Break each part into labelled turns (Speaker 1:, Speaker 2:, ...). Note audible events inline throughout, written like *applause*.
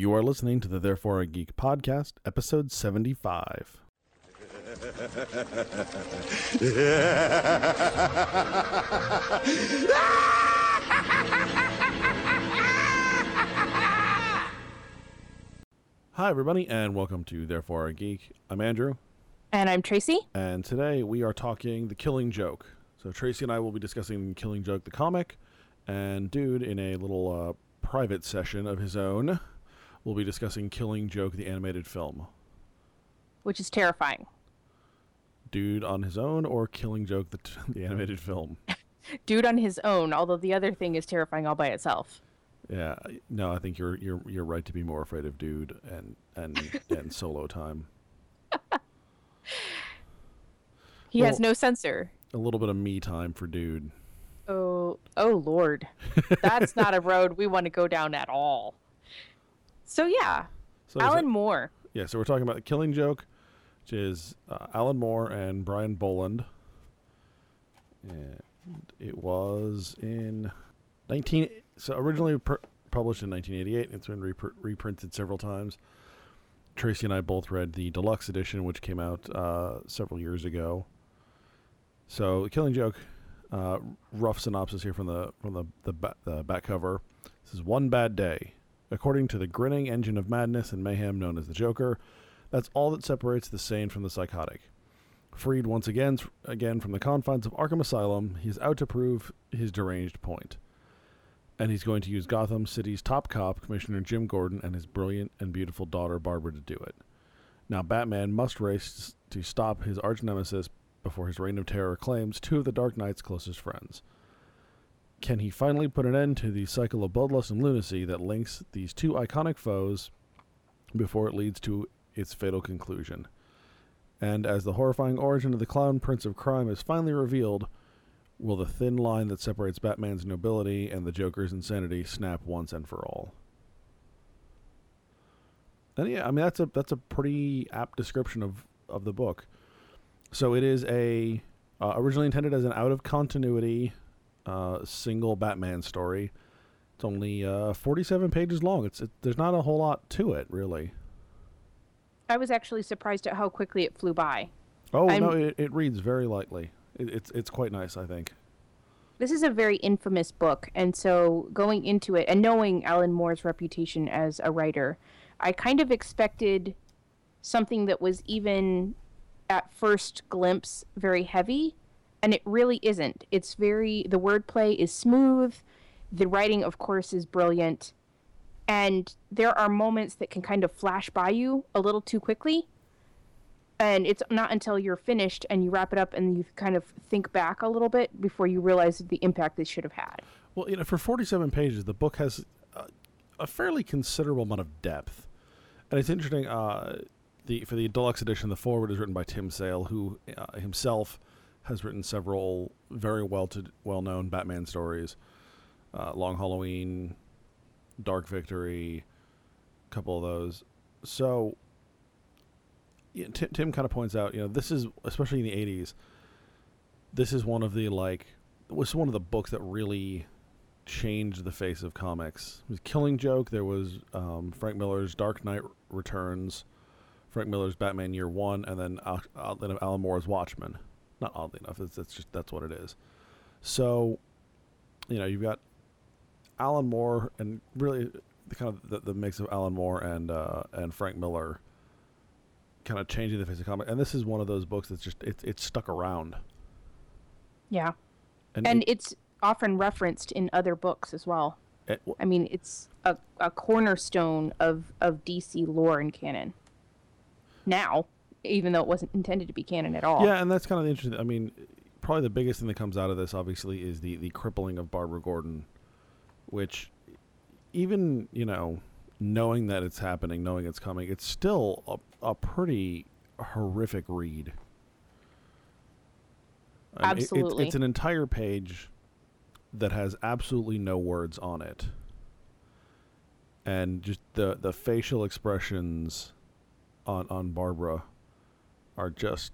Speaker 1: You are listening to the Therefore a Geek podcast, episode 75. Hi, everybody, and welcome to Therefore a Geek. I'm Andrew,
Speaker 2: And I'm Tracy.
Speaker 1: and today we are talking The Killing Joke. So, Tracy and I will be discussing Killing Joke, the comic, and Dude, in a little uh, private session of his own, will be discussing Killing Joke, the animated film.
Speaker 2: which is terrifying.
Speaker 1: Dude on his own or Killing Joke, the, t- *laughs* the animated film? *laughs*
Speaker 2: Dude on his own, although the other thing is terrifying all by itself.
Speaker 1: Yeah, no, I think you're you're you're right to be more afraid of Dude and and *laughs* and solo time.
Speaker 2: He has no censor.
Speaker 1: A little bit of me time for Dude.
Speaker 2: Oh, oh Lord. That's not a road we want to go down at all. So yeah,
Speaker 1: So
Speaker 2: Alan
Speaker 1: it-
Speaker 2: Moore.
Speaker 1: Yeah, so we're talking about the Killing Joke, which is uh, Alan Moore and Brian Bolland. And it was in 19 so originally pr- published in 1988. It's been repr- reprinted several times. Tracy and I both read the deluxe edition, which came out uh, several years ago. So, the Killing Joke, uh, rough synopsis here from the from the the, ba- the back cover. This is one bad day. According to the grinning engine of madness and mayhem known as the Joker, that's all that separates the sane from the psychotic. Freed once again, again from the confines of Arkham Asylum, he's out to prove his deranged point. And he's going to use Gotham City's top cop, Commissioner Jim Gordon, and his brilliant and beautiful daughter Barbara to do it. Now, Batman must race to stop his arch nemesis before his reign of terror claims two of the Dark Knight's closest friends. Can he finally put an end to the cycle of bloodlust and lunacy that links these two iconic foes before it leads to its fatal conclusion? And as the horrifying origin of the Clown Prince of Crime is finally revealed, will the thin line that separates Batman's nobility and the Joker's insanity snap once and for all? And yeah, I mean that's a that's a pretty apt description of of the book. So it is a uh, originally intended as an out of continuity uh, single Batman story. It's only uh, 47 pages long. It's it, there's not a whole lot to it, really.
Speaker 2: I was actually surprised at how quickly it flew by.
Speaker 1: Oh
Speaker 2: I'm-
Speaker 1: no, it, it reads very lightly. It, it's it's quite nice, I think.
Speaker 2: This is a very infamous book, and so going into it and knowing Alan Moore's reputation as a writer, I kind of expected something that was even at first glimpse very heavy, and it really isn't. It's very the wordplay is smooth, the writing of course is brilliant, and there are moments that can kind of flash by you a little too quickly. And it's not until you're finished and you wrap it up and you kind of think back a little bit before you realize the impact this should have had.
Speaker 1: Well, you know, for 47 pages, the book has a, a fairly considerable amount of depth, and it's interesting. Uh, the for the deluxe edition, the foreword is written by Tim Sale, who uh, himself has written several very well to well known Batman stories, uh, Long Halloween, Dark Victory, a couple of those. So, Tim, Tim kind of points out, you know, this is especially in the '80s. This is one of the like was one of the books that really changed the face of comics. It was Killing Joke. There was um, Frank Miller's Dark Knight Returns, Frank Miller's Batman Year One, and then Alan Moore's Watchmen. Not oddly enough, it's, it's just that's what it is. So, you know, you've got Alan Moore, and really the kind of the, the mix of Alan Moore and uh, and Frank Miller, kind of changing the face of comic. And this is one of those books that's just it's it's stuck around.
Speaker 2: Yeah.
Speaker 1: And,
Speaker 2: And
Speaker 1: it-
Speaker 2: it's often referenced in other books as well.
Speaker 1: it-
Speaker 2: I mean, it's a, a cornerstone of, of DC lore and canon. Now, even though it wasn't intended to be canon at all.
Speaker 1: Yeah, and that's kind of interesting. I mean, probably the biggest thing that comes out of this, obviously, is the the crippling of Barbara Gordon, which, even you know, knowing that it's happening, knowing it's coming, it's still a, a pretty horrific read. I mean, it- it's,
Speaker 2: Absolutely.
Speaker 1: it's an entire page that has absolutely no words on it, and just the the facial expressions on on Barbara are just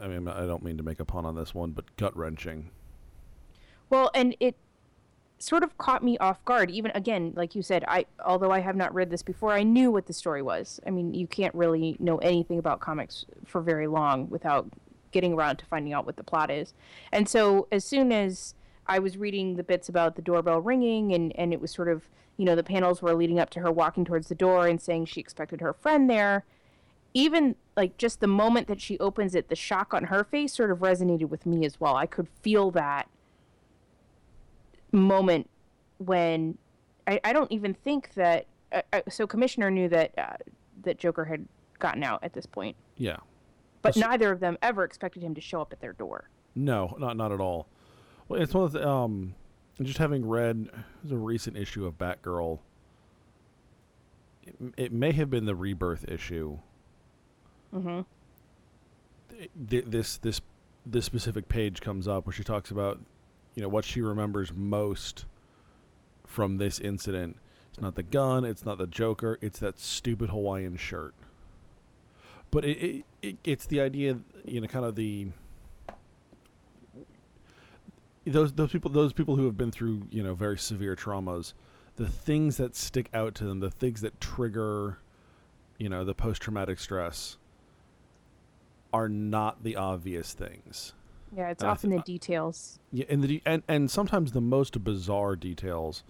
Speaker 1: I mean, I don't mean to make a pun on this one, but gut wrenching.
Speaker 2: Well, and it sort of caught me off guard. Even again, like you said, I although I have not read this before, I knew what the story was. I mean, you can't really know anything about comics for very long without getting around to finding out what the plot is. And so as soon as I was reading the bits about the doorbell ringing and and it was sort of, you know, the panels were leading up to her walking towards the door and saying she expected her friend there. Even like just the moment that she opens it, the shock on her face sort of resonated with me as well. I could feel that moment when I, I don't even think that uh, uh, so commissioner knew that uh, that Joker had gotten out at this point,
Speaker 1: Yeah.
Speaker 2: but
Speaker 1: That's-
Speaker 2: neither of them ever expected him to show up at their door.
Speaker 1: No, not not at all. Well, it's one of the um, just having read the recent issue of Batgirl. It, it may have been the rebirth issue.
Speaker 2: Mm-hmm.
Speaker 1: th- this this this specific page comes up where she talks about you know what she remembers most from this incident. It's not the gun, it's not the Joker, it's that stupid Hawaiian shirt. But it, it, it it's the idea, you know, kind of the those those people those people who have been through you know very severe traumas, the things that stick out to them, the things that trigger, you know, the post traumatic stress are not the obvious things.
Speaker 2: Yeah, it's
Speaker 1: And
Speaker 2: often
Speaker 1: thi-
Speaker 2: the details.
Speaker 1: Yeah, and the de- and and sometimes the most bizarre details.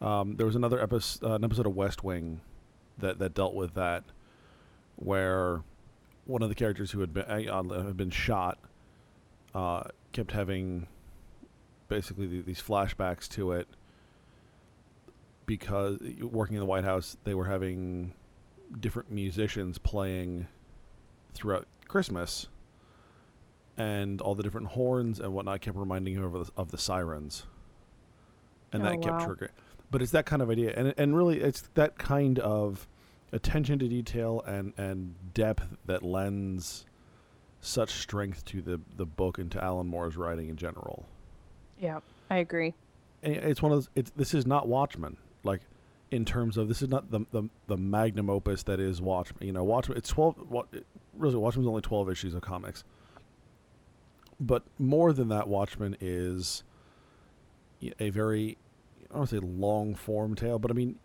Speaker 1: Um, there was another episode, uh, an episode of West Wing, that that dealt with that, where one of the characters who had been uh, had been shot, uh, kept having basically the, these flashbacks to it because working in the White House, they were having different musicians playing throughout Christmas and all the different horns and whatnot kept reminding him of the, of the sirens, and
Speaker 2: Oh,
Speaker 1: that kept
Speaker 2: wow.
Speaker 1: triggering. But it's that kind of idea, and and really, it's that kind of attention to detail and and depth that lends such strength to the the book and to Alan Moore's writing in general.
Speaker 2: Yeah, I agree.
Speaker 1: And it's one of those. It's this is not Watchmen, like in terms of this is not the the, the magnum opus that is Watchmen. You know, Watchmen. It's twelve. What really Watchmen's only twelve issues of comics. But more than that, Watchmen is a very I don't want to say long form tale, but I mean,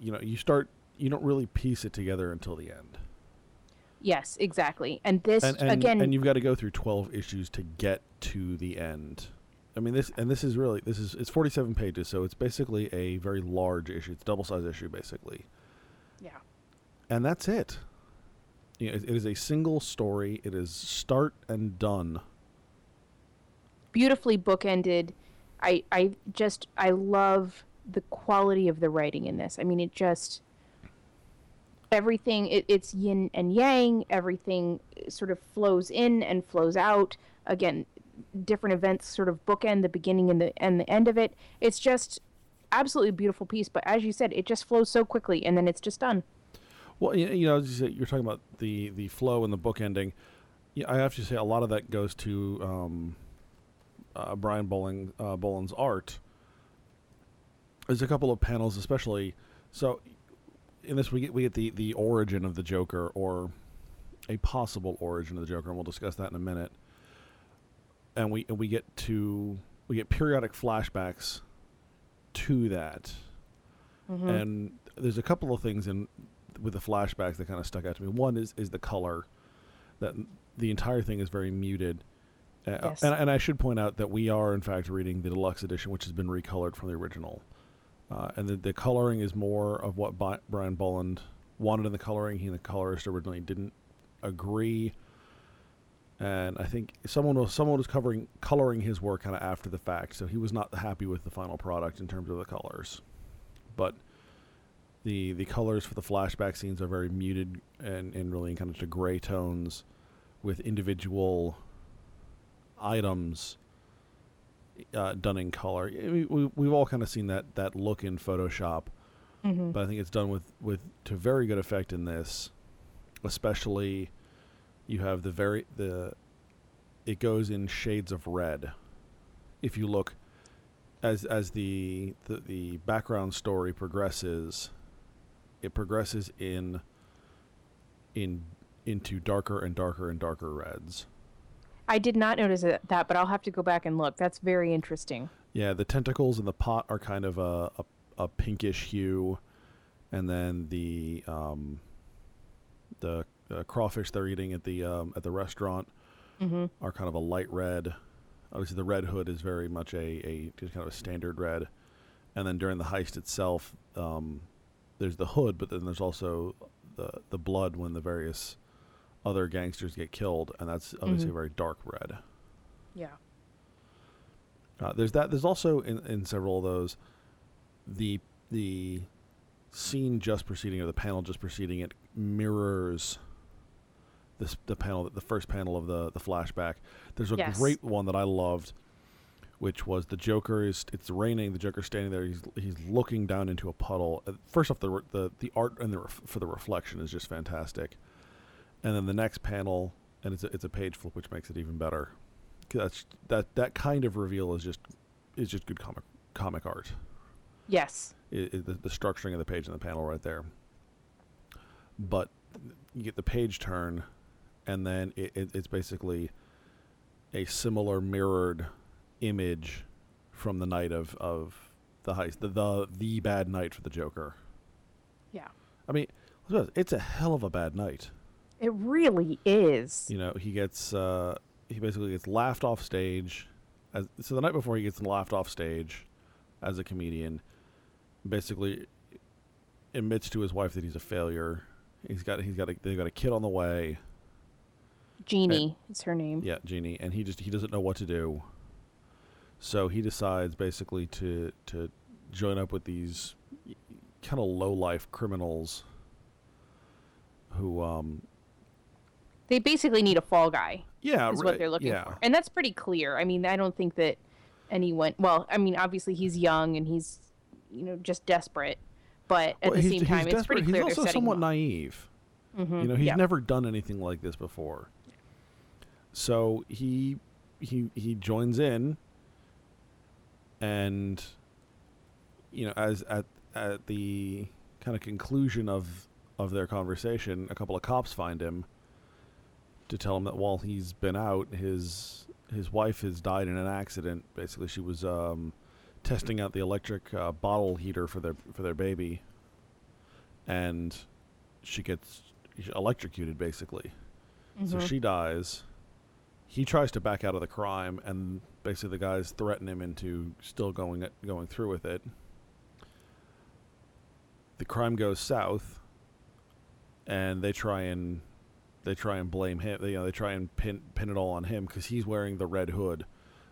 Speaker 1: you know, you start you don't really piece it together until the end,
Speaker 2: Yes, exactly. And this
Speaker 1: and and,
Speaker 2: again,
Speaker 1: and you've got to go through twelve issues to get to the end. I mean this, and this is really this is it's forty seven pages, so it's basically a very large issue. It's double size issue basically,
Speaker 2: yeah,
Speaker 1: and that's it. You know, it, it is a single story. It is start and done.
Speaker 2: beautifully bookended. I I just I love the quality of the writing in this. I mean, it just everything it, it's yin and yang. Everything sort of flows in and flows out. Again, different events sort of bookend the beginning and the and the end of it. It's just absolutely beautiful piece. But as you said, it just flows so quickly, and then it's just done.
Speaker 1: Well, you, know, you're talking about the the flow and the book ending. Yeah, I have to say a lot of that goes to um, uh, Brian Bowling uh, Bolland's art. There's a couple of panels, especially so. In this, we get we get the the origin of the Joker, or a possible origin of the Joker, and we'll discuss that in a minute. And we and we get to we get periodic flashbacks to that,
Speaker 2: Mhm.
Speaker 1: and there's a couple of things in with the flashbacks that kind of stuck out to me. One is is the color that the entire thing is very muted. Uh,
Speaker 2: Yes.
Speaker 1: and, and I should point out that we are in fact reading the deluxe edition, which has been recolored from the original, uh, and the, the coloring is more of what Bi- Brian Bolland wanted in the coloring. He and the colorist originally didn't agree, and I think someone was someone was covering coloring his work kind of after the fact, so he was not happy with the final product in terms of the colors, but the the colors for the flashback scenes are very muted and, and really in kind of to gray tones with individual items uh, done in color. I mean, we, we've all kind of seen that, that look in Photoshop,
Speaker 2: Mhm.
Speaker 1: but I think it's done with, with to very good effect in this. Especially, you have the very the it goes in shades of red. If you look as as the the, the background story progresses, it progresses in in into darker and darker and darker reds.
Speaker 2: I did not notice that, but I'll have to go back and look. That's very interesting.
Speaker 1: Yeah, the tentacles in the pot are kind of a a, a pinkish hue, and then the um, the uh, crawfish they're eating at the um, at the restaurant
Speaker 2: Mm-hmm.
Speaker 1: are kind of a light red. Obviously, the red hood is very much a, a just kind of a standard red, and then during the heist itself, um, there's the hood, but then there's also the the blood when the various other gangsters get killed, and that's obviously
Speaker 2: Mhm.
Speaker 1: a very dark red.
Speaker 2: Yeah.
Speaker 1: Uh, there's that. There's also in, in several of those, the the scene just preceding or the panel just preceding it mirrors this the panel the first panel of the the flashback. There's a
Speaker 2: Yes.
Speaker 1: great one that I loved, which was the Joker is it's raining. The Joker's standing there. He's he's looking down into a puddle. Uh, First off, the the the art and the ref, for the reflection is just fantastic. And then the next panel, and it's a, it's a page flip, which makes it even better. That's that that kind of reveal is just is just good comic comic art.
Speaker 2: Yes.
Speaker 1: I i the, the structuring of the page and the panel right there. But you get the page turn, and then it, it, it's basically a similar mirrored image from the night of, of the heist, the, the the bad night for the Joker.
Speaker 2: Yeah.
Speaker 1: I mean, let's be honest, it's a hell of a bad night.
Speaker 2: It really is.
Speaker 1: You know, he gets uh, he basically gets laughed off stage. As, so the night before, he gets laughed off stage as a comedian. Basically, admits to his wife that he's a failure. He's got he's got a, they've got a kid on the way.
Speaker 2: Jeannie is her name.
Speaker 1: Yeah, Jeannie, and he just he doesn't know what to do. So he decides basically to to join up with these kind of low life criminals who um
Speaker 2: They basically need a fall guy.
Speaker 1: yeah
Speaker 2: is what they're looking
Speaker 1: yeah.
Speaker 2: for. And that's pretty clear. I mean, I don't think that anyone, well, I mean, obviously he's young and he's, you know, just desperate. But at
Speaker 1: Well,
Speaker 2: the
Speaker 1: he's,
Speaker 2: same
Speaker 1: he's
Speaker 2: time, it's pretty clear
Speaker 1: He's also somewhat naive.
Speaker 2: Mhm,
Speaker 1: You know, he's
Speaker 2: yeah.
Speaker 1: never done anything like this before. So he he he joins in and you know, as at at the kind of conclusion of of their conversation, a couple of cops find him to tell him that while he's been out, his his wife has died in an accident. Basically, she was um, testing out the electric uh, bottle heater for their for their baby, and she gets electrocuted basically. So
Speaker 2: Mhm.
Speaker 1: she dies. He tries to back out of the crime, and basically the guys threaten him into still going going through with it. The crime goes south, and they try and they try and blame him. They, you know, they try and pin pin it all on him because he's wearing the red hood,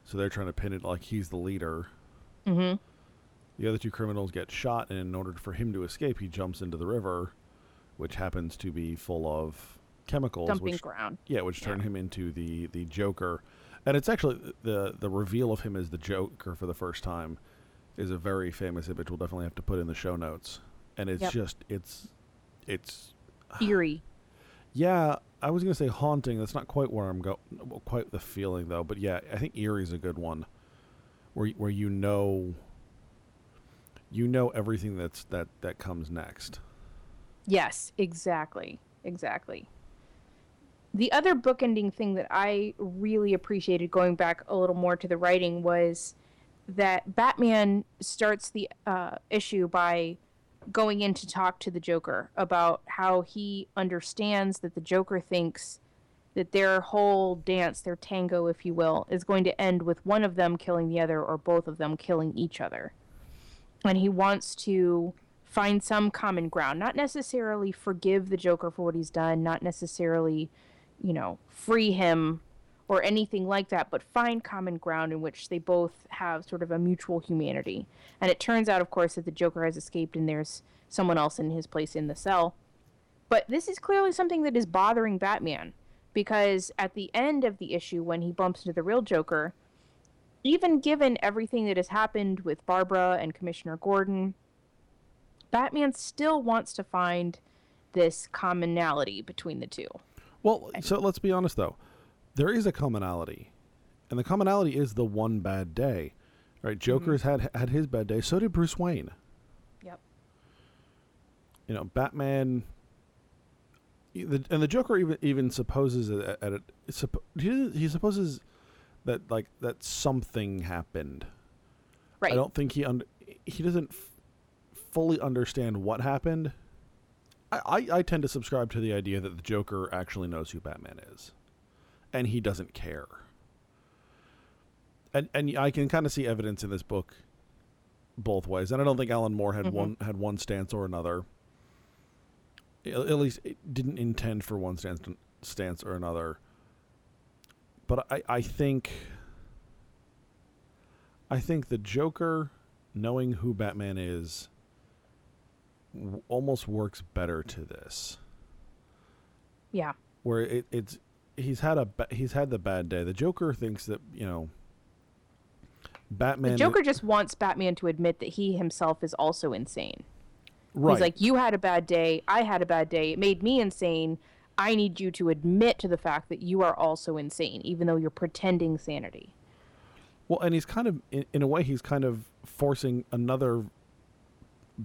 Speaker 1: so they're trying to pin it like he's the leader.
Speaker 2: Mhm.
Speaker 1: The other two criminals get shot, and in order for him to escape, he jumps into the river, which happens to be full of chemicals,
Speaker 2: Dumping
Speaker 1: which
Speaker 2: ground.
Speaker 1: yeah, which turn
Speaker 2: Yeah.
Speaker 1: him into the the Joker, and it's actually the the reveal of him as the Joker for the first time is a very famous image. We'll definitely have to put in the show notes, and it's
Speaker 2: Yep.
Speaker 1: just it's it's
Speaker 2: Eerie. *sighs*
Speaker 1: yeah. I was gonna say haunting. That's not quite where I'm go. Quite the feeling though, but yeah, I think eerie is a good one, where where you know. You know everything that's that that comes next.
Speaker 2: Yes, exactly. Exactly. The other bookending thing that I really appreciated going back a little more to the writing was that Batman starts the uh, issue by going in to talk to the Joker about how he understands that the Joker thinks that their whole dance, their tango, if you will, is going to end with one of them killing the other or both of them killing each other. And he wants to find some common ground, not necessarily forgive the Joker for what he's done, not necessarily, you know, free him or anything like that, but find common ground in which they both have sort of a mutual humanity. And it turns out, of course, that the Joker has escaped and there's someone else in his place in the cell. But this is clearly something that is bothering Batman because at the end of the issue, when he bumps into the real Joker, even given everything that has happened with Barbara and Commissioner Gordon, Batman still wants to find this commonality between the two.
Speaker 1: Well, so let's be honest though. There is a commonality. And the commonality is the one bad day. Right? Joker's mm-hmm. had had his bad day, so did Bruce Wayne.
Speaker 2: Yep.
Speaker 1: You know, Batman the, and the Joker even even supposes at, at it. He, he supposes that like that something happened.
Speaker 2: Right.
Speaker 1: I don't think he under he doesn't f- fully understand what happened. I, I tend to subscribe to the idea that the Joker actually knows who Batman is, and he doesn't care. And and I can kind of see evidence in this book both ways, and I don't think Alan Moore had
Speaker 2: Mhm.
Speaker 1: one had one stance or another. At at least it didn't intend for one stance stance or another. But I I think I think the Joker knowing who Batman is w- almost works better to this.
Speaker 2: Yeah.
Speaker 1: Where it, it's he's had a ba- he's had the bad day. The Joker thinks that you know Batman.
Speaker 2: The Joker just wants Batman to admit that he himself is also insane.
Speaker 1: right?
Speaker 2: He's like, You had a bad day. I had a bad day. It made me insane. I need you to admit to the fact that you are also insane, even though you're pretending sanity.
Speaker 1: well, and he's kind of in, in a way he's kind of forcing another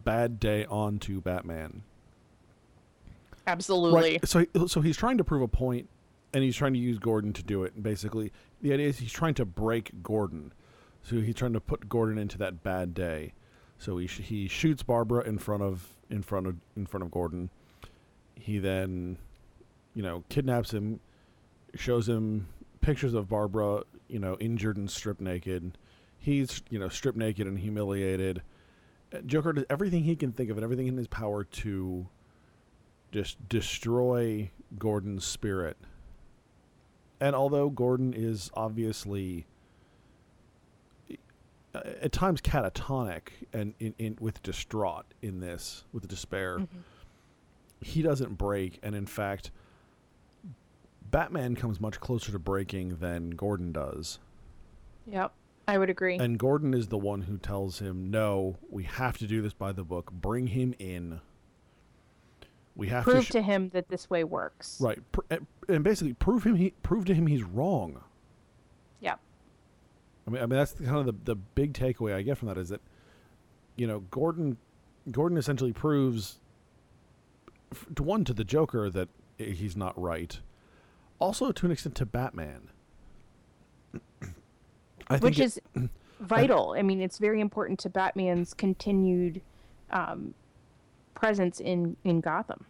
Speaker 1: bad day onto Batman.
Speaker 2: Absolutely.
Speaker 1: Right. So so he's trying to prove a point, and he's trying to use Gordon to do it. And basically, the idea is he's trying to break Gordon. So he's trying to put Gordon into that bad day. So he sh- he shoots Barbara in front of in front of in front of Gordon. He then, you know, kidnaps him, shows him pictures of Barbara, you know, injured and stripped naked. He's you know stripped naked and humiliated. Joker does everything he can think of and everything in his power to just destroy Gordon's spirit. And although Gordon is obviously uh, at times catatonic and in, in with distraught in this with despair,
Speaker 2: Mm-hmm.
Speaker 1: he doesn't break and in fact Batman comes much closer to breaking than Gordon does.
Speaker 2: Yep. I would agree.
Speaker 1: And Gordon is the one who tells him, "No, we have to do this by the book. Bring him in. We have to
Speaker 2: Prove
Speaker 1: to
Speaker 2: to, him that this way works.
Speaker 1: right, and- eh, and basically prove him he prove to him he's wrong.
Speaker 2: Yeah.
Speaker 1: I mean, I mean that's kind of the the big takeaway I get from that is that, you know, Gordon, Gordon essentially proves, to one to the Joker that eh, he's not right, also to an extent to Batman. I
Speaker 2: Which
Speaker 1: it-
Speaker 2: is *clears throat* vital. I mean, it's very important to Batman's continued um, presence in, in Gotham.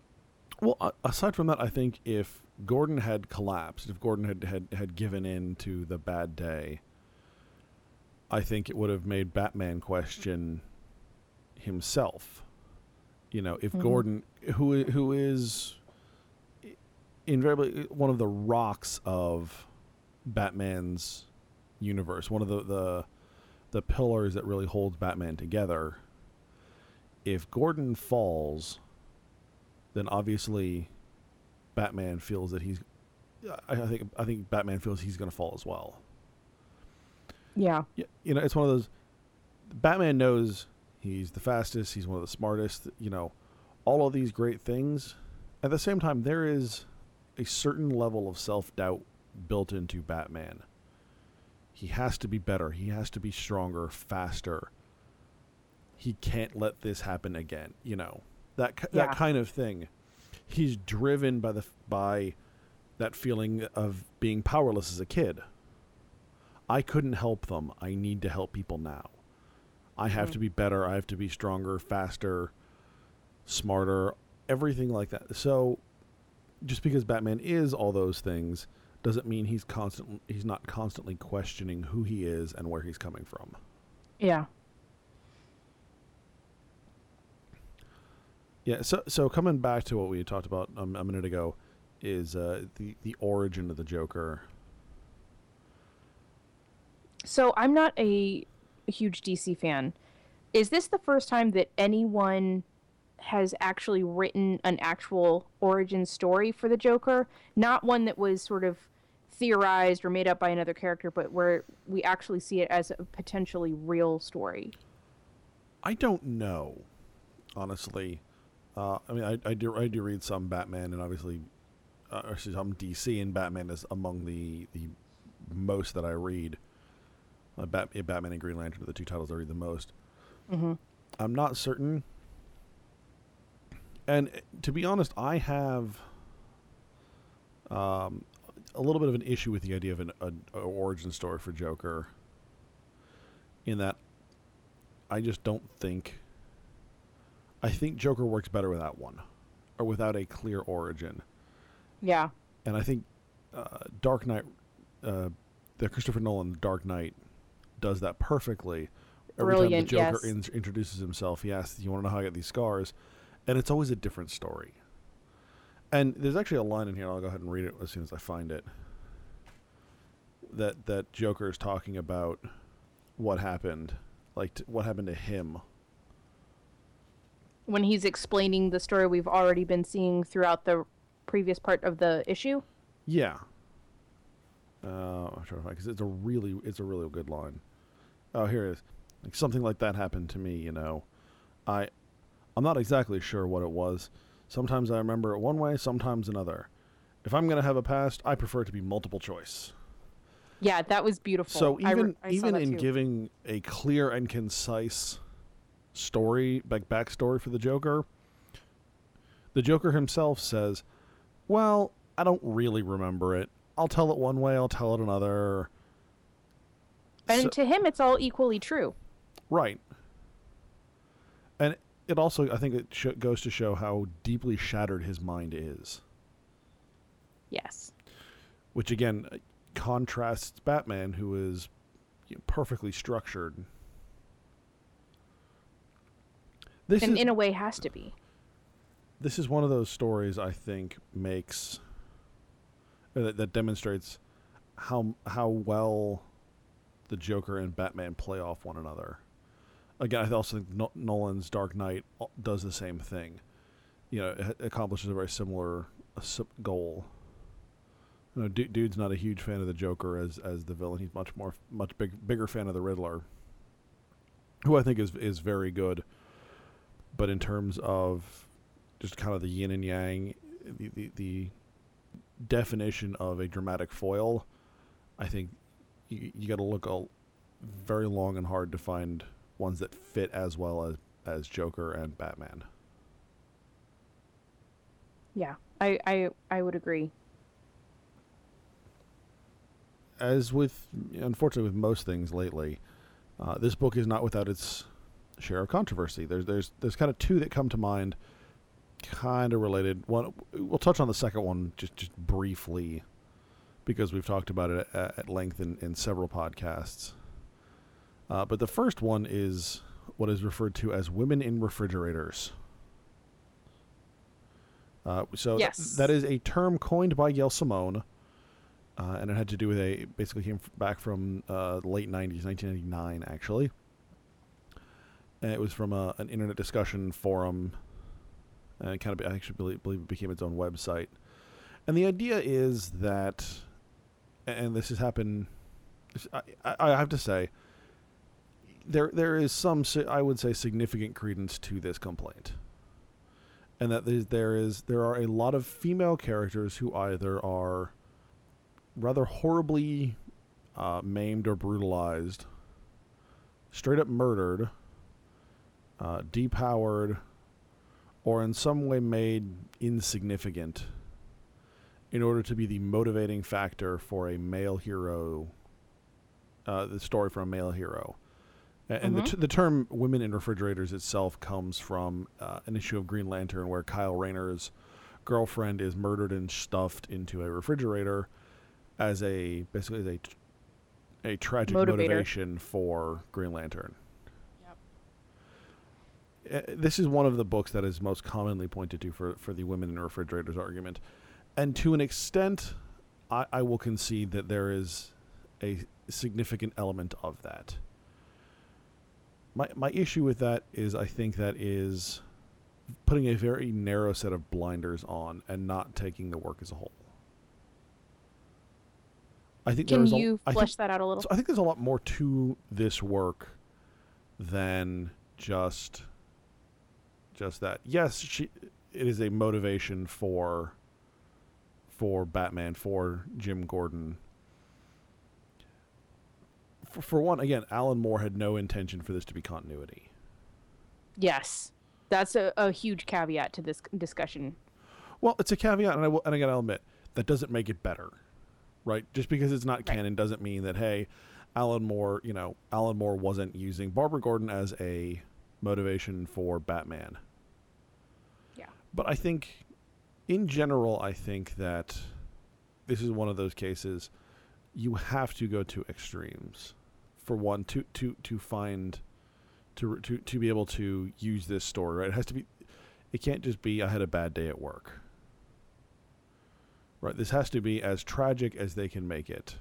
Speaker 1: Well, aside from that, I think if Gordon had collapsed, if Gordon had, had, had given in to the bad day, I think it would have made Batman question himself. You know, if
Speaker 2: Mhm.
Speaker 1: Gordon, who who is invariably one of the rocks of Batman's universe, one of the the, the pillars that really holds Batman together. If Gordon falls, then obviously Batman feels that he's. I, I think I think Batman feels he's going to fall as well.
Speaker 2: Yeah.
Speaker 1: Yeah, you know, it's one of those. Batman knows he's the fastest. He's one of the smartest. You know, all of these great things. At the same time, there is a certain level of self doubt built into Batman. He has to be better. He has to be stronger, faster. He can't let this happen again. You know that
Speaker 2: Yeah.
Speaker 1: that kind of thing. He's driven by the by that feeling of being powerless as a kid. I couldn't help them. I need to help people now. I have
Speaker 2: Mhm.
Speaker 1: to be better. I have to be stronger, faster, smarter, everything like that. So, just because Batman is all those things doesn't mean he's constant. He's not constantly questioning who he is and where he's coming from.
Speaker 2: Yeah.
Speaker 1: Yeah. So, so coming back to what we talked about um, a minute ago, is uh, the the origin of the Joker.
Speaker 2: So I'm not a, a huge DC fan. Is this the first time that anyone has actually written an actual origin story for the Joker? Not one that was sort of theorized or made up by another character, but where we actually see it as a potentially real story.
Speaker 1: I don't know, honestly. Uh, I mean, I, I do I do read some Batman, and obviously, uh, some DC, and Batman is among the the most that I read. Uh, Bat, Batman and Green Lantern are the two titles I read the most.
Speaker 2: Mm-hmm.
Speaker 1: I'm not certain. And uh, to be honest, I have um, a little bit of an issue with the idea of an a, a origin story for Joker. In that, I just don't think. I think Joker works better without one, or without a clear origin.
Speaker 2: Yeah.
Speaker 1: And I think uh, Dark Knight, uh, the Christopher Nolan Dark Knight, does that perfectly. Every
Speaker 2: Brilliant,
Speaker 1: time the Joker
Speaker 2: yes.
Speaker 1: in- introduces himself, he asks, "You want to know how I got these scars?" And it's always a different story. And there's actually a line in here. I'll go ahead and read it as soon as I find it. That that Joker is talking about what happened, like t- what happened to him.
Speaker 2: When he's explaining the story we've already been seeing throughout the previous part of the issue.
Speaker 1: Yeah. Uh, I'm trying to find because it's a really it's a really good line. Oh, here it is. Like something like that happened to me. You know, I I'm not exactly sure what it was. Sometimes I remember it one way, sometimes another. If I'm gonna have a past, I prefer it to be multiple choice.
Speaker 2: Yeah, that was beautiful.
Speaker 1: So
Speaker 2: I
Speaker 1: even
Speaker 2: I saw
Speaker 1: even in
Speaker 2: too.
Speaker 1: giving a clear and concise story, like backstory for the Joker, the Joker himself says, "Well, I don't really remember it. I'll tell it one way, I'll tell it another."
Speaker 2: and
Speaker 1: So-
Speaker 2: to him, it's all equally true.
Speaker 1: right. It also, I think, it sh- goes to show how deeply shattered his mind is,
Speaker 2: Yes.
Speaker 1: which again uh, contrasts Batman, who is you know, perfectly structured. This
Speaker 2: and
Speaker 1: is
Speaker 2: in a way, has to be.
Speaker 1: this is one of those stories I think makes uh, that, that demonstrates how how well the Joker and Batman play off one another. Again, I also think Nolan's Dark Knight does the same thing. You know, it accomplishes a very similar uh, goal. You know, dude's not a huge fan of the Joker as as the villain. He's much more much big bigger fan of the Riddler, who I think is is very good. But in terms of just kind of the yin and yang, the, the, the definition of a dramatic foil, I think you, you got to look a, very long and hard to find ones that fit as well as, as Joker and Batman.
Speaker 2: Yeah, I, I, I would agree.
Speaker 1: As with, unfortunately, with most things lately, uh, this book is not without its share of controversy. There's there's there's kind of two that come to mind, kind of related. One we'll touch on the second one just just briefly, because we've talked about it at, at length in, in several podcasts. Uh, but the first one is what is referred to as women in refrigerators. Uh, so th- that is a term coined by Gail Simone, uh, and it had to do with a basically came f- back from uh, the late '90s, 1999, actually. And it was from a, an internet discussion forum, and it kind of I actually believe, believe it became its own website. And the idea is that, and this has happened. I I have to say, there there is some I would say significant credence to this complaint, and that there is there are a lot of female characters who either are rather horribly uh, maimed or brutalized, straight up murdered, uh, depowered, or in some way made insignificant in order to be the motivating factor for a male hero, uh, the story for a male hero. And the,
Speaker 2: Mhm.
Speaker 1: t- the term women in refrigerators itself comes from uh, an issue of Green Lantern where Kyle Rayner's girlfriend is murdered and stuffed into a refrigerator as a basically as a t- a tragic
Speaker 2: Motivator.
Speaker 1: motivation for Green Lantern. Uh, This is one of the books that is most commonly pointed to for, for the women in refrigerators argument. And to an extent, I, I will concede that there is a significant element of that. My, my issue with that is I think that is putting a very narrow set of blinders on and not taking the work as a whole. I think
Speaker 2: Can
Speaker 1: there's a-
Speaker 2: you
Speaker 1: think-
Speaker 2: flesh that out a little?
Speaker 1: so I think there's a lot more to this work than just just that. Yes, she it is a motivation for for Batman for Jim Gordon. For, for one, again, Alan Moore had no intention for this to be continuity.
Speaker 2: Yes, that's a, a huge caveat to this discussion.
Speaker 1: Well, it's a caveat, and I will, and again, I'll admit that doesn't make it better, right? Just because it's not
Speaker 2: Right.
Speaker 1: canon doesn't mean that hey, Alan Moore, you know, Alan Moore wasn't using Barbara Gordon as a motivation for Batman.
Speaker 2: Yeah.
Speaker 1: But I think, in general, I think that this is one of those cases you have to go to extremes for one to to to find to to to be able to use this story. Right? It has to be. It can't just be I had a bad day at work. Right. This has to be as tragic as they can make it.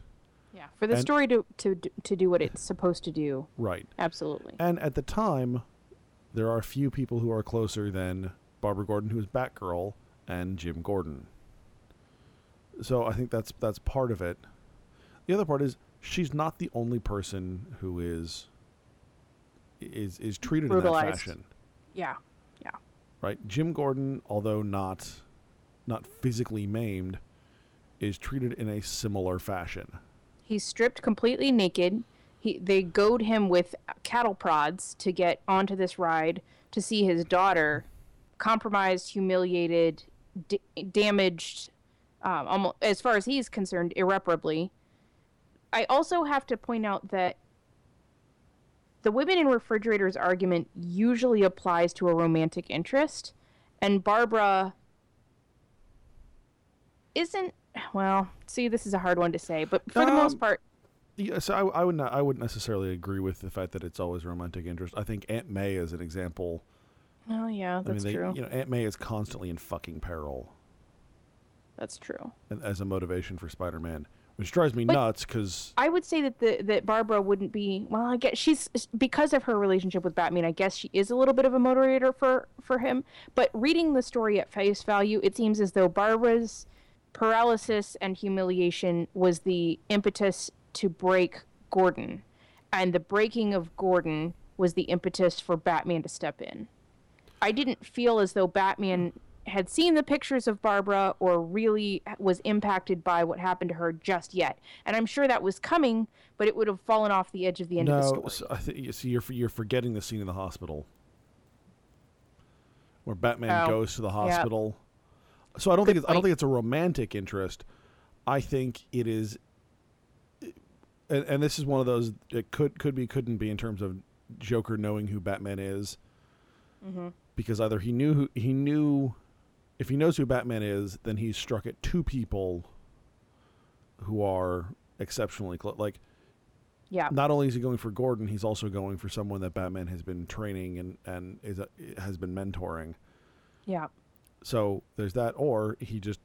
Speaker 2: Yeah. For the
Speaker 1: And-
Speaker 2: story to, to to do what it's supposed to do.
Speaker 1: Right.
Speaker 2: Absolutely.
Speaker 1: And at the time, there are few people who are closer than Barbara Gordon, who is Batgirl, and Jim Gordon. So I think that's that's part of it. The other part is she's not the only person who is is is treated in that fashion,
Speaker 2: Yeah. Yeah.
Speaker 1: Right? Jim Gordon, although not not physically maimed, is treated in a similar fashion.
Speaker 2: He's stripped completely naked. He they goad him with cattle prods to get onto this ride to see his daughter compromised, humiliated, d- damaged, um, almost, as far as he's concerned, irreparably. I also have to point out that the women in refrigerators argument usually applies to a romantic interest, and Barbara isn't. Well, see, this is a hard one to say, but for the most
Speaker 1: Um,
Speaker 2: part,
Speaker 1: Yeah, so I, I would not I wouldn't necessarily agree with the fact that it's always romantic interest. I think Aunt May is an example
Speaker 2: Oh yeah,
Speaker 1: I
Speaker 2: that's
Speaker 1: mean, they,
Speaker 2: true.
Speaker 1: you know, Aunt May is constantly in fucking peril
Speaker 2: That's true.
Speaker 1: and- as a motivation for Spider-Man, which drives me
Speaker 2: But-
Speaker 1: nuts because
Speaker 2: I would say that the that Barbara wouldn't be. Well, I guess she's because of her relationship with Batman. I guess she is a little bit of a motivator for for him. But reading the story at face value, it seems as though Barbara's paralysis and humiliation was the impetus to break Gordon, and the breaking of Gordon was the impetus for Batman to step in. I didn't feel as though Batman had seen the pictures of Barbara or really was impacted by what happened to her just yet. And I'm sure that was coming, but it would have fallen off the edge of the end of the
Speaker 1: no,
Speaker 2: story.
Speaker 1: so I think see you're you're forgetting the scene in the hospital where Batman
Speaker 2: Oh,
Speaker 1: goes to the hospital. So I don't
Speaker 2: Good
Speaker 1: think it's, I don't think it's a romantic interest. I think it is, and, and this is one of those it could could be couldn't be in terms of Joker knowing who Batman is.
Speaker 2: Mhm.
Speaker 1: because either he knew who he knew if he knows who Batman is, then he's struck at two people who are exceptionally close. Like,
Speaker 2: Yeah.
Speaker 1: not only is he going for Gordon, he's also going for someone that Batman has been training and and is a, has been mentoring.
Speaker 2: Yeah.
Speaker 1: So there's that, or he just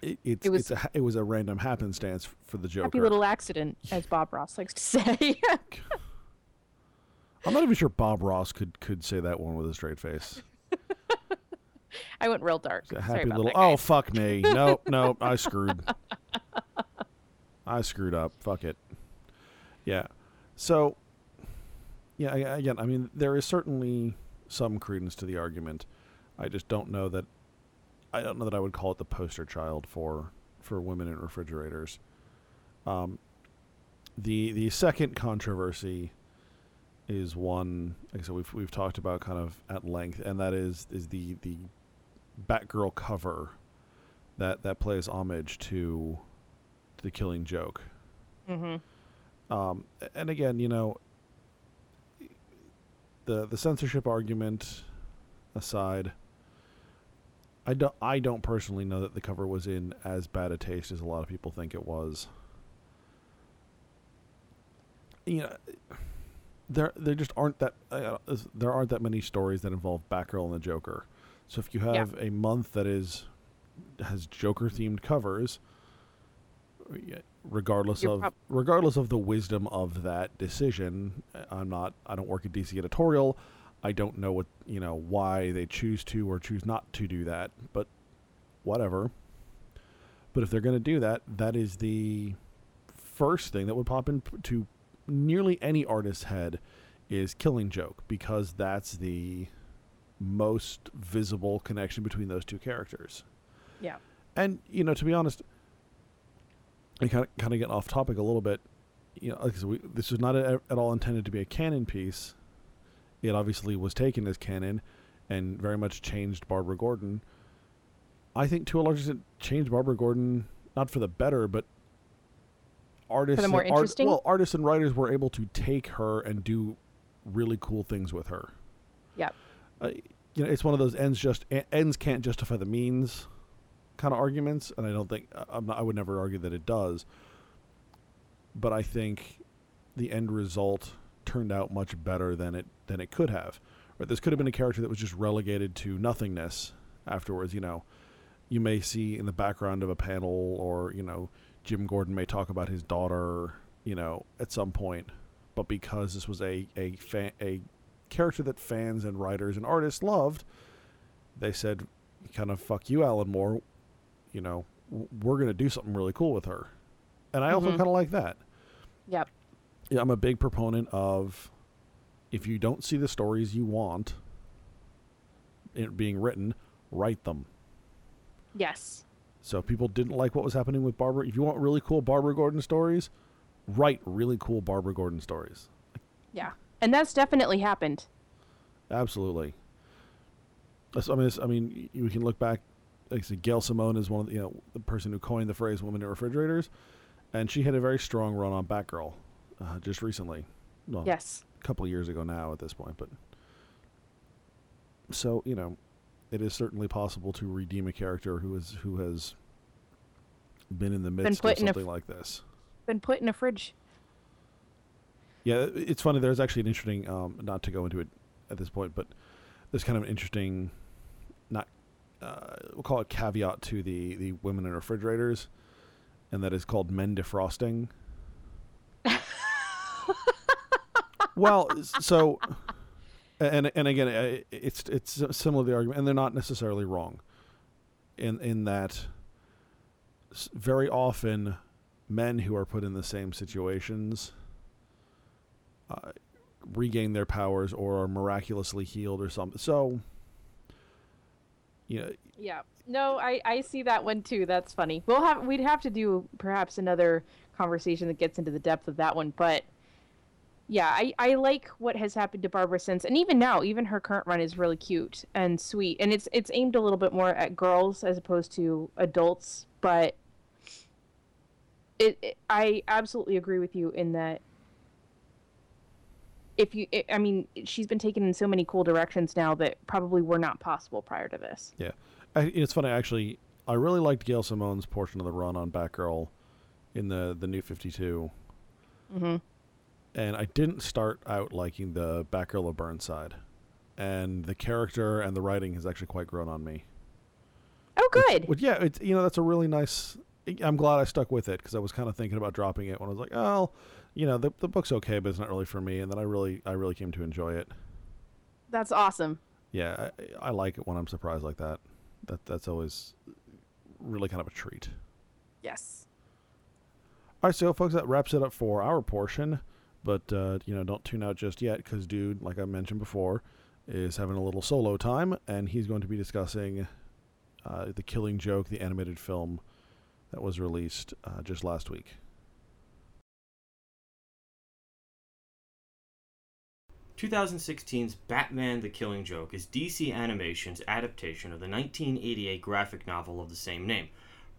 Speaker 1: it, it's
Speaker 2: It was-
Speaker 1: it's a it was a random happenstance for the Joker.
Speaker 2: Happy little accident, as Bob Ross likes to say. *laughs*
Speaker 1: I'm not even sure Bob Ross could could say that one with a straight face. *laughs* *laughs*
Speaker 2: I went real dark.
Speaker 1: It's a
Speaker 2: Sorry
Speaker 1: happy
Speaker 2: about
Speaker 1: little.
Speaker 2: that.
Speaker 1: Oh fuck me! *laughs* No, no, I screwed. *laughs* I screwed up. Fuck it. Yeah. So. Yeah. Again, I mean, there is certainly some credence to the argument. I just don't know that. I don't know that I would call it the poster child for for women in refrigerators. Um, the the second controversy is one like I said we've we've talked about kind of at length, and that is is the the Batgirl cover that that plays homage to to the Killing Joke.
Speaker 2: Mhm.
Speaker 1: Um, and again, you know, the the censorship argument aside, I don't I don't personally know that the cover was in as bad a taste as a lot of people think it was. You know, there there just aren't that uh, there aren't that many stories that involve Batgirl and the Joker. So if you
Speaker 2: Yeah.
Speaker 1: have a month that is has Joker themed covers, regardless
Speaker 2: You're
Speaker 1: of
Speaker 2: prob-
Speaker 1: regardless of the wisdom of that decision, uh, I'm not I don't work at DC editorial. I don't know what you know why they choose to or choose not to do that, but whatever. But if they're going to do that, that is the first thing that would pop into nearly any artist's head is Killing Joke because that's the most visible connection between those two characters.
Speaker 2: Yeah.
Speaker 1: And you know, to be honest, and kind of kind of get off topic a little bit. You know, like I said, we, this was not a, at all intended to be a canon piece. It obviously was taken as canon, and very much changed Barbara Gordon. I think to a large extent changed Barbara Gordon not for the better, but artists
Speaker 2: more
Speaker 1: and art- well, artists and writers were able to take her and do really cool things with her.
Speaker 2: Yep.
Speaker 1: Uh, you know, it's one of those ends just ends can't justify the means kind of arguments, and I don't think not, I would never argue that it does. But I think the end result turned out much better than it than it could have. Or this could have been a character that was just relegated to nothingness afterwards. You know, you may see in the background of a panel, or you know, Jim Gordon may talk about his daughter. You know, at some point, but because this was a a fa- a character that fans and writers and artists loved, they said, kind of fuck you, Alan Moore. You know, we're going to do something really cool with her. And I also
Speaker 2: Mhm.
Speaker 1: kind of like that.
Speaker 2: Yep.
Speaker 1: Yeah, I'm a big proponent of if you don't see the stories you want it being written, write them.
Speaker 2: Yes.
Speaker 1: So if people didn't like what was happening with Barbara, if you want really cool Barbara Gordon stories, write really cool Barbara Gordon stories.
Speaker 2: Yeah. And that's definitely happened.
Speaker 1: Absolutely. I mean, I mean, y- we can look back. Like I said, Gail Simone is one of the, you know the person who coined the phrase "women in refrigerators," and she had a very strong run on Batgirl uh, just recently. Well,
Speaker 2: Yes.
Speaker 1: a couple of years ago now at this point, but so you know, it is certainly possible to redeem a character who is who has been in the midst of something
Speaker 2: f-
Speaker 1: like this.
Speaker 2: Been put in a fridge.
Speaker 1: Yeah, it's funny. There's actually an interesting, um, not to go into it at this point, but there's kind of an interesting, not uh, we'll call it caveat to the the women in refrigerators, and that is called men defrosting. *laughs* well, so, and and again, it's it's similar to the argument, and they're not necessarily wrong, in in that very often men who are put in the same situations regain their powers or are miraculously healed or something. So, you know,
Speaker 2: Yeah. No, I I see that one too. That's funny. We'll have we'd have to do perhaps another conversation that gets into the depth of that one, but yeah, I I like what has happened to Barbara since and even now, even her current run is really cute and sweet. And it's it's aimed a little bit more at girls as opposed to adults, but it, it I absolutely agree with you in that if you i I mean, she's been taken in so many cool directions now that probably were not possible prior to this.
Speaker 1: Yeah, I, it's funny actually. I really liked Gail Simone's portion of the run on Batgirl in the the New Fifty Two,
Speaker 2: Mhm.
Speaker 1: and I didn't start out liking the Batgirl of Burnside, and the character and the writing has actually quite grown on me.
Speaker 2: Oh, good.
Speaker 1: But yeah, it's you know that's a really nice. I'm glad I stuck with it because I was kind of thinking about dropping it when I was like, oh, you know, the the book's okay, but it's not really for me. And then I really I really came to enjoy it.
Speaker 2: That's awesome.
Speaker 1: Yeah, I, I like it when I'm surprised like that. That that's always really kind of a treat.
Speaker 2: Yes.
Speaker 1: All right, so folks, that wraps it up for our portion. But uh, you know, don't tune out just yet because dude, like I mentioned before, is having a little solo time, and he's going to be discussing uh, the Killing Joke, the animated film that was released uh, just last week.
Speaker 3: 2016's Batman the Killing Joke is DC Animation's adaptation of the 1988 graphic novel of the same name,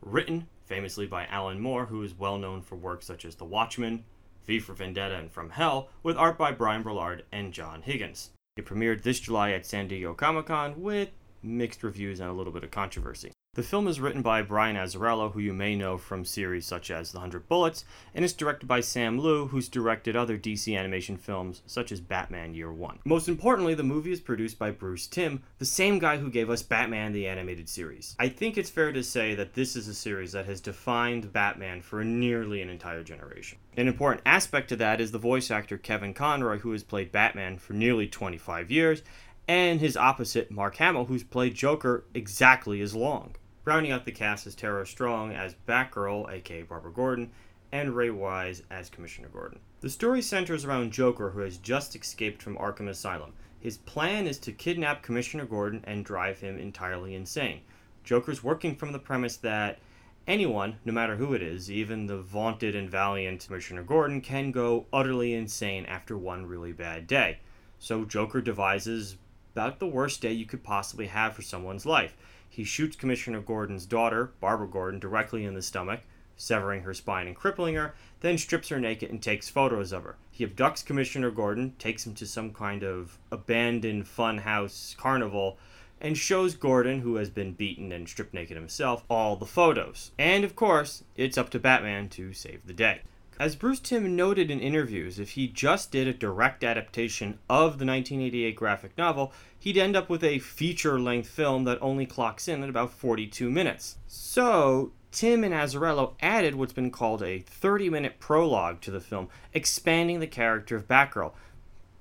Speaker 3: written famously by Alan Moore, who is well known for works such as The Watchmen, V for Vendetta, and From Hell, with art by Brian Bolland and John Higgins. It premiered this July at San Diego Comic Con with mixed reviews and a little bit of controversy. The film is written by Brian Azzarello, who you may know from series such as The Hundred Bullets, and is directed by Sam Liu, who's directed other DC animation films such as Batman Year One. Most importantly, the movie is produced by Bruce Timm, the same guy who gave us Batman the Animated Series. I think it's fair to say that this is a series that has defined Batman for nearly an entire generation. An important aspect to that is the voice actor Kevin Conroy, who has played Batman for nearly 25 years, and his opposite, Mark Hamill, who's played Joker exactly as long. Rounding out the cast is Tara Strong as Batgirl, aka Barbara Gordon, and Ray Wise as Commissioner Gordon. The story centers around Joker, who has just escaped from Arkham Asylum. His plan is to kidnap Commissioner Gordon and drive him entirely insane. Joker's working from the premise that anyone, no matter who it is, even the vaunted and valiant Commissioner Gordon, can go utterly insane after one really bad day. So Joker devises about the worst day you could possibly have for someone's life. He shoots Commissioner Gordon's daughter, Barbara Gordon, directly in the stomach, severing her spine and crippling her, then strips her naked and takes photos of her. He abducts Commissioner Gordon, takes him to some kind of abandoned funhouse carnival, and shows Gordon, who has been beaten and stripped naked himself, all the photos. And of course, it's up to Batman to save the day. As Bruce Timm noted in interviews, if he just did a direct adaptation of the 1988 graphic novel, he'd end up with a feature length film that only clocks in at about 42 minutes. So, Timm and Azzarello added what's been called a 30 minute prologue to the film, expanding the character of Batgirl.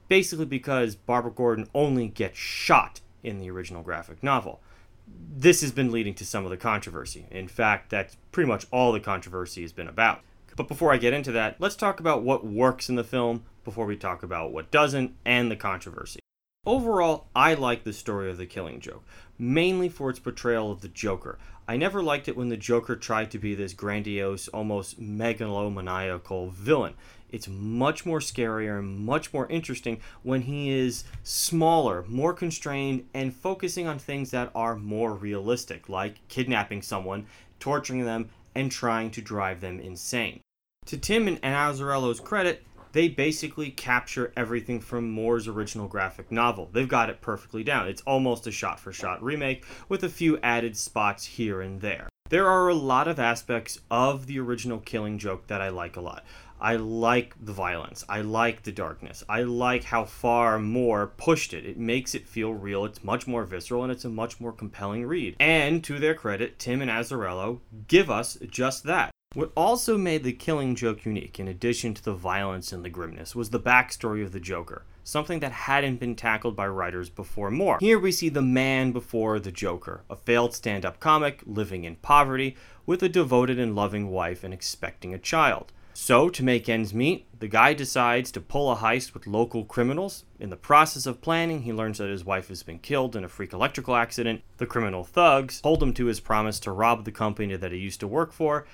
Speaker 3: Basically, because Barbara Gordon only gets shot in the original graphic novel. This has been leading to some of the controversy. In fact, that's pretty much all the controversy has been about. But before I get into that, let's talk about what works in the film before we talk about what doesn't and the controversy. Overall, I like the story of the Killing Joke, mainly for its portrayal of the Joker. I never liked it when the Joker tried to be this grandiose, almost megalomaniacal villain. It's much more scarier and much more interesting when he is smaller, more constrained, and focusing on things that are more realistic, like kidnapping someone, torturing them, and trying to drive them insane. To Timm and Azzarello's credit, they basically capture everything from Moore's original graphic novel. They've got it perfectly down. It's almost a shot for shot remake with a few added spots here and there. There are a lot of aspects of the original Killing Joke that I like a lot. I like the violence. I like the darkness. I like how far Moore pushed it. It makes it feel real. It's much more visceral and it's a much more compelling read. And to their credit, Timm and Azzarello give us just that. What also made the killing joke unique, in addition to the violence and the grimness, was the backstory of the Joker, something that hadn't been tackled by writers before Moore. Here we see the man before the Joker, a failed stand up comic living in poverty with a devoted and loving wife and expecting a child. So, to make ends meet, the guy decides to pull a heist with local criminals. In the process of planning, he learns that his wife has been killed in a freak electrical accident. The criminal thugs hold him to his promise to rob the company that he used to work for,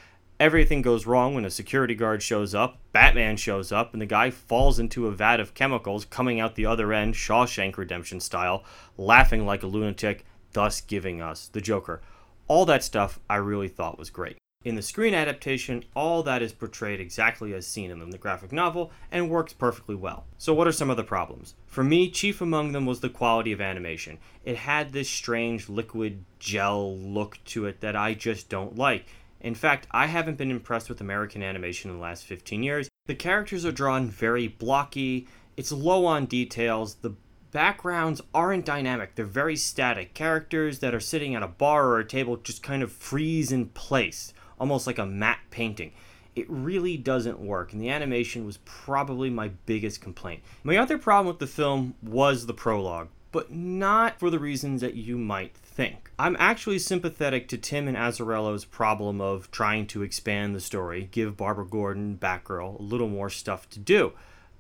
Speaker 3: Everything goes wrong when a security guard shows up, Batman shows up, and the guy falls into a vat of chemicals, coming out the other end, Shawshank Redemption style, laughing like a lunatic, thus giving us the Joker. All that stuff I really thought was great. In the screen adaptation, all that is portrayed exactly as seen in the graphic novel and works perfectly well. So, what are some of the problems? For me, chief among them was the quality of animation. It had this strange liquid gel look to it that I just don't like. In fact, I haven't been impressed with American animation in the last 15 years. The characters are drawn very blocky, it's low on details, the backgrounds aren't dynamic, they're very static. Characters that are sitting at a bar or a table just kind of freeze in place, almost like a matte painting. It really doesn't work, and the animation was probably my biggest complaint. My other problem with the film was the prologue, but not for the reasons that you might think. I'm actually sympathetic to Timm and Azzarello's problem of trying to expand the story, give Barbara Gordon, Batgirl, a little more stuff to do.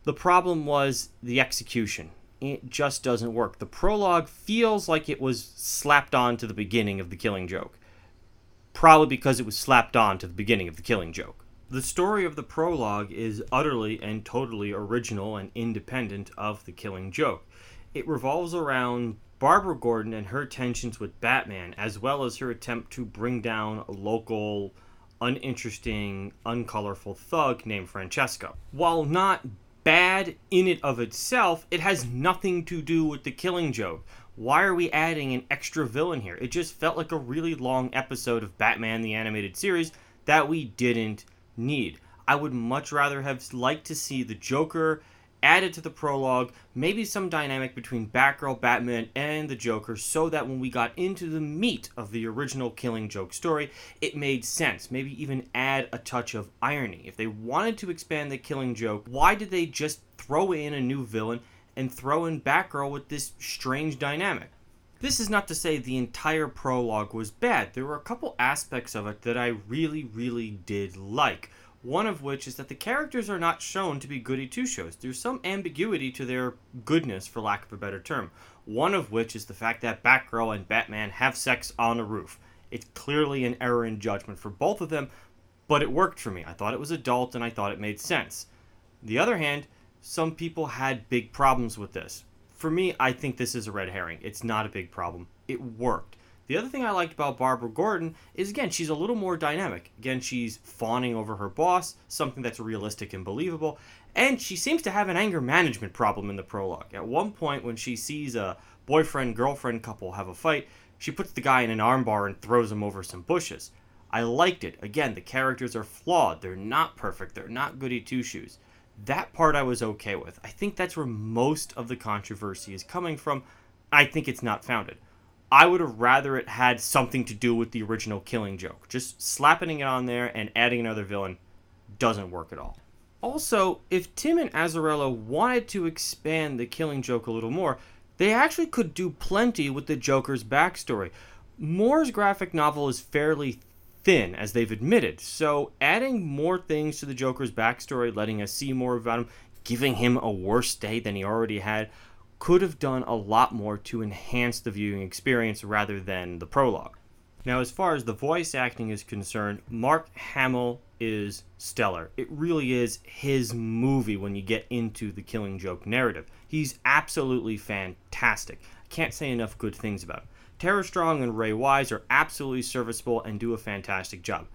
Speaker 3: The problem was the execution. It just doesn't work. The prologue feels like it was slapped on to the beginning of the killing joke. Probably because it was slapped on to the beginning of the killing joke. The story of the prologue is utterly and totally original and independent of the killing joke. It revolves around Barbara Gordon and her tensions with Batman, as well as her attempt to bring down a local, uninteresting, uncolorful thug named Francesco. While not bad in it of itself, it has nothing to do with the killing joke. Why are we adding an extra villain here? It just felt like a really long episode of Batman the Animated Series that we didn't need. I would much rather have liked to see the Joker added to the prologue, maybe some dynamic between Batgirl, Batman, and the Joker, so that when we got into the meat of the original Killing Joke story, it made sense. Maybe even add a touch of irony. If they wanted to expand the Killing Joke, why did they just throw in a new villain and throw in Batgirl with this strange dynamic? This is not to say the entire prologue was bad. There were a couple aspects of it that I really, really did like. One of which is that the characters are not shown to be goody two shows. There's some ambiguity to their goodness, for lack of a better term. One of which is the fact that Batgirl and Batman have sex on a roof. It's clearly an error in judgment for both of them, but it worked for me. I thought it was adult and I thought it made sense. The other hand, some people had big problems with this. for me, I think this is a red herring. It's not a big problem. It worked. The other thing I liked about Barbara Gordon is again, she's a little more dynamic. Again, she's fawning over her boss, something that's realistic and believable. And she seems to have an anger management problem in the prologue. At one point, when she sees a boyfriend girlfriend couple have a fight, she puts the guy in an armbar and throws him over some bushes. I liked it. Again, the characters are flawed. They're not perfect. They're not goody two shoes. That part I was okay with. I think that's where most of the controversy is coming from. I think it's not founded. I would have rather it had something to do with the original killing joke. Just slapping it on there and adding another villain doesn't work at all. Also, if Timm and Azzarello wanted to expand the killing joke a little more, they actually could do plenty with the Joker's backstory. Moore's graphic novel is fairly thin, as they've admitted, so adding more things to the Joker's backstory, letting us see more about him, giving him a worse day than he already had, could have done a lot more to enhance the viewing experience rather than the prologue. Now, as far as the voice acting is concerned, Mark Hamill is stellar. It really is his movie when you get into the Killing Joke narrative. He's absolutely fantastic. I can't say enough good things about him. Tara Strong and Ray Wise are absolutely serviceable and do a fantastic job.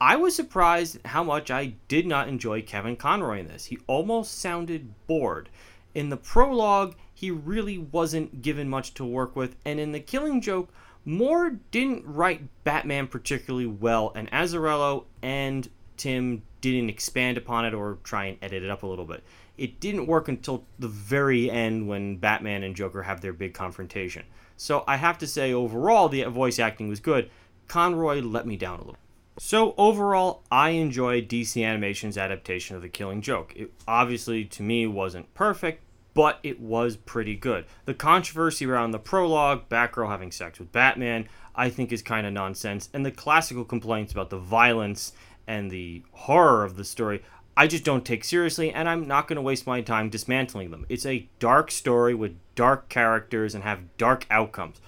Speaker 3: I was surprised how much I did not enjoy Kevin Conroy in this. He almost sounded bored. In the prologue, he really wasn't given much to work with, and in The Killing Joke, Moore didn't write Batman particularly well, and Azzarello and Timm didn't expand upon it or try and edit it up a little bit. It didn't work until the very end when Batman and Joker have their big confrontation. So I have to say, overall, the voice acting was good. Conroy let me down a little. So overall, I enjoyed DC Animation's adaptation of The Killing Joke. It obviously, to me, wasn't perfect, but it was pretty good. The controversy around the prologue, Batgirl having sex with Batman, I think is kind of nonsense, and the classical complaints about the violence and the horror of the story, I just don't take seriously, and I'm not going to waste my time dismantling them. It's a dark story with dark characters and have dark outcomes.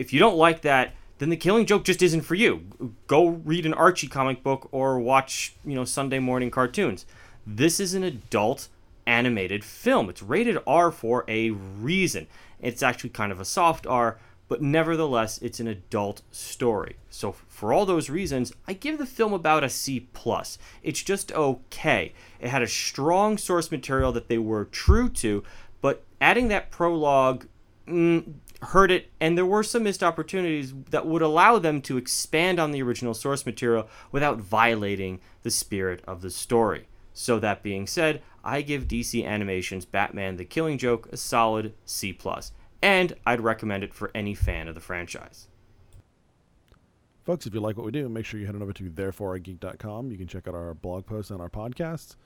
Speaker 3: If you don't like that, then the Killing Joke just isn't for you. Go read an Archie comic book or watch, you know, Sunday morning cartoons. This is an adult animated film. It's rated R for a reason. It's actually kind of a soft R, but nevertheless, it's an adult story. So for all those reasons, I give the film about a C plus. It's just okay. It had a strong source material that they were true to, but adding that prologue mm, hurt it, and there were some missed opportunities that would allow them to expand on the original source material without violating the spirit of the story. So that being said, I give DC Animation's Batman the Killing Joke a solid C+, and I'd recommend it for any fan of the franchise.
Speaker 1: Folks, if you like what we do, make sure you head on over to thereforeigeek.com. You can check out our blog posts and our podcasts.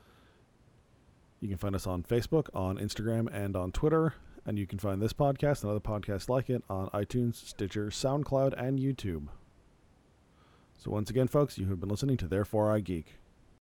Speaker 1: You can find us on Facebook, on Instagram, and on Twitter. And you can find this podcast and other podcasts like it on iTunes, Stitcher, SoundCloud, and YouTube. So once again, folks, you have been listening to Therefore I Geek.